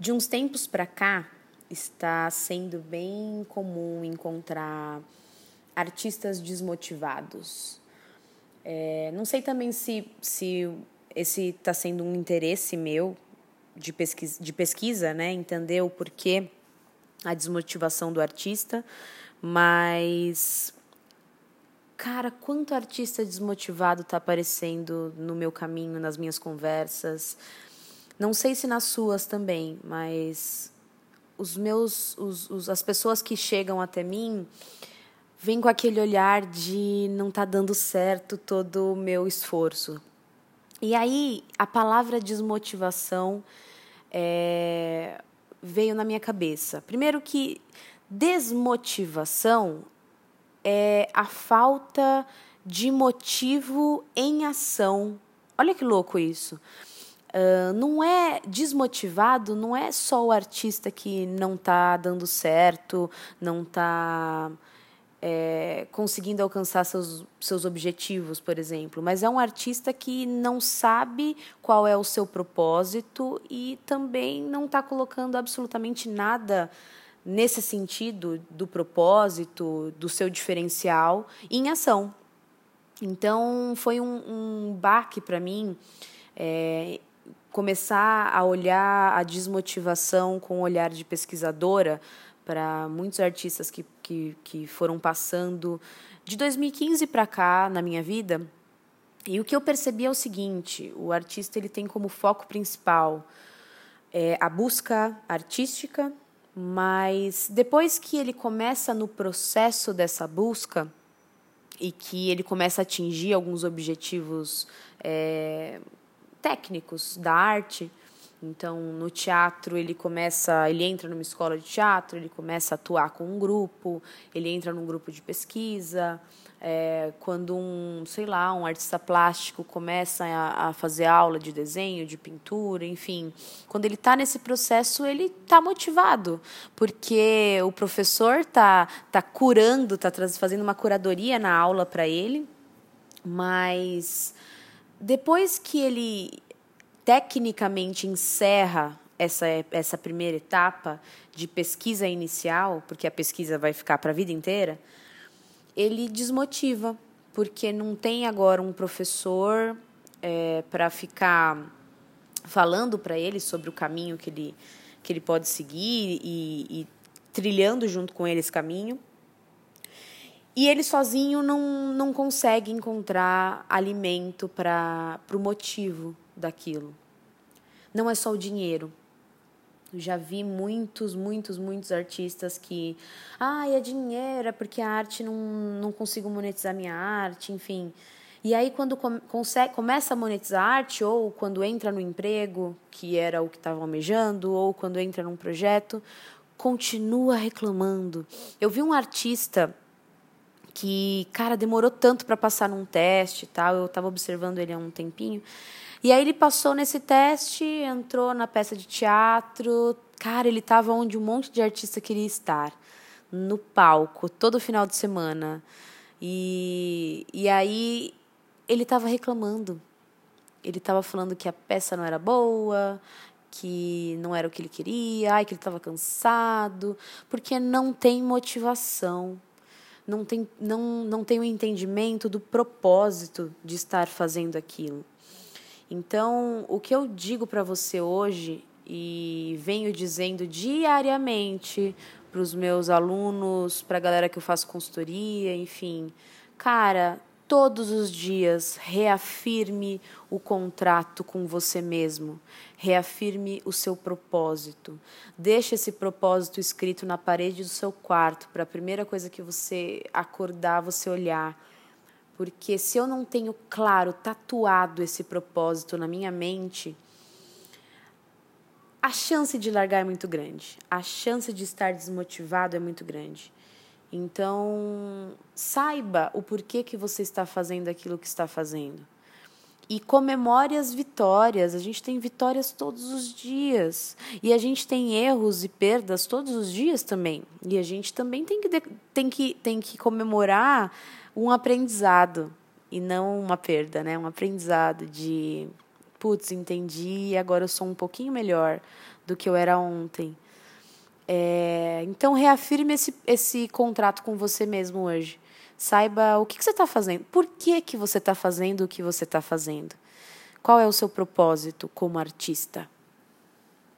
De uns tempos para cá, está sendo bem comum encontrar artistas desmotivados. É, não sei também se, se esse está sendo um interesse meu de pesquisa, de pesquisa, né? Entender o porquê a desmotivação do artista, mas cara, quanto artista desmotivado está aparecendo no meu caminho, nas minhas conversas. Não sei se nas suas também, mas os meus, os, os, as pessoas que chegam até mim vêm com aquele olhar de não tá dando certo todo o meu esforço. E aí a palavra desmotivação é, veio na minha cabeça. Primeiro que desmotivação é a falta de motivo em ação. Olha que louco isso. Uh, não é desmotivado, não é só o artista que não está dando certo, não está é, conseguindo alcançar seus, seus objetivos, por exemplo, mas é um artista que não sabe qual é o seu propósito e também não está colocando absolutamente nada nesse sentido do propósito, do seu diferencial em ação. Então, foi um, um baque para mim é, começar a olhar a desmotivação com o olhar de pesquisadora para muitos artistas que, que, que foram passando de 2015 para cá na minha vida. E o que eu percebi é o seguinte: o artista ele tem como foco principal é, a busca artística mas depois que ele começa no processo dessa busca e que ele começa a atingir alguns objetivos é, técnicos da arte, então no teatro ele começa, ele entra numa escola de teatro, ele começa a atuar com um grupo, ele entra num grupo de pesquisa, é, quando um, sei lá, um artista plástico começa a, a fazer aula de desenho, de pintura, enfim, quando ele está nesse processo, ele está motivado, porque o professor está tá curando, está fazendo uma curadoria na aula para ele, mas depois que ele tecnicamente encerra essa, essa primeira etapa de pesquisa inicial, porque a pesquisa vai ficar para a vida inteira, ele desmotiva, porque não tem agora um professor é, para ficar falando para ele sobre o caminho que ele, que ele pode seguir e, e trilhando junto com ele esse caminho. E ele sozinho não, não consegue encontrar alimento para o motivo daquilo. Não é só o dinheiro. Já vi muitos, muitos, muitos artistas que. Ah, é dinheiro, é porque a arte não, não consigo monetizar minha arte, enfim. E aí, quando consegue, começa a monetizar a arte, ou quando entra no emprego, que era o que estava almejando, ou quando entra num projeto, continua reclamando. Eu vi um artista que, cara, demorou tanto para passar num teste e tal, eu estava observando ele há um tempinho. E aí ele passou nesse teste, entrou na peça de teatro. Cara, ele estava onde um monte de artista queria estar, no palco, todo final de semana. E, e aí ele estava reclamando. Ele estava falando que a peça não era boa, que não era o que ele queria, ai, que ele estava cansado, porque não tem motivação, não tem, não, não tem o um entendimento do propósito de estar fazendo aquilo. Então, o que eu digo para você hoje e venho dizendo diariamente para os meus alunos, para a galera que eu faço consultoria, enfim, cara, todos os dias reafirme o contrato com você mesmo, reafirme o seu propósito. Deixe esse propósito escrito na parede do seu quarto, para a primeira coisa que você acordar, você olhar porque se eu não tenho claro, tatuado esse propósito na minha mente, a chance de largar é muito grande. A chance de estar desmotivado é muito grande. Então, saiba o porquê que você está fazendo aquilo que está fazendo. E comemore as vitórias. A gente tem vitórias todos os dias. E a gente tem erros e perdas todos os dias também. E a gente também tem que, tem que, tem que comemorar um aprendizado e não uma perda, né? Um aprendizado de putz, entendi, agora eu sou um pouquinho melhor do que eu era ontem. É, então, reafirme esse, esse contrato com você mesmo hoje. Saiba o que, que você está fazendo, por que, que você está fazendo o que você está fazendo. Qual é o seu propósito como artista?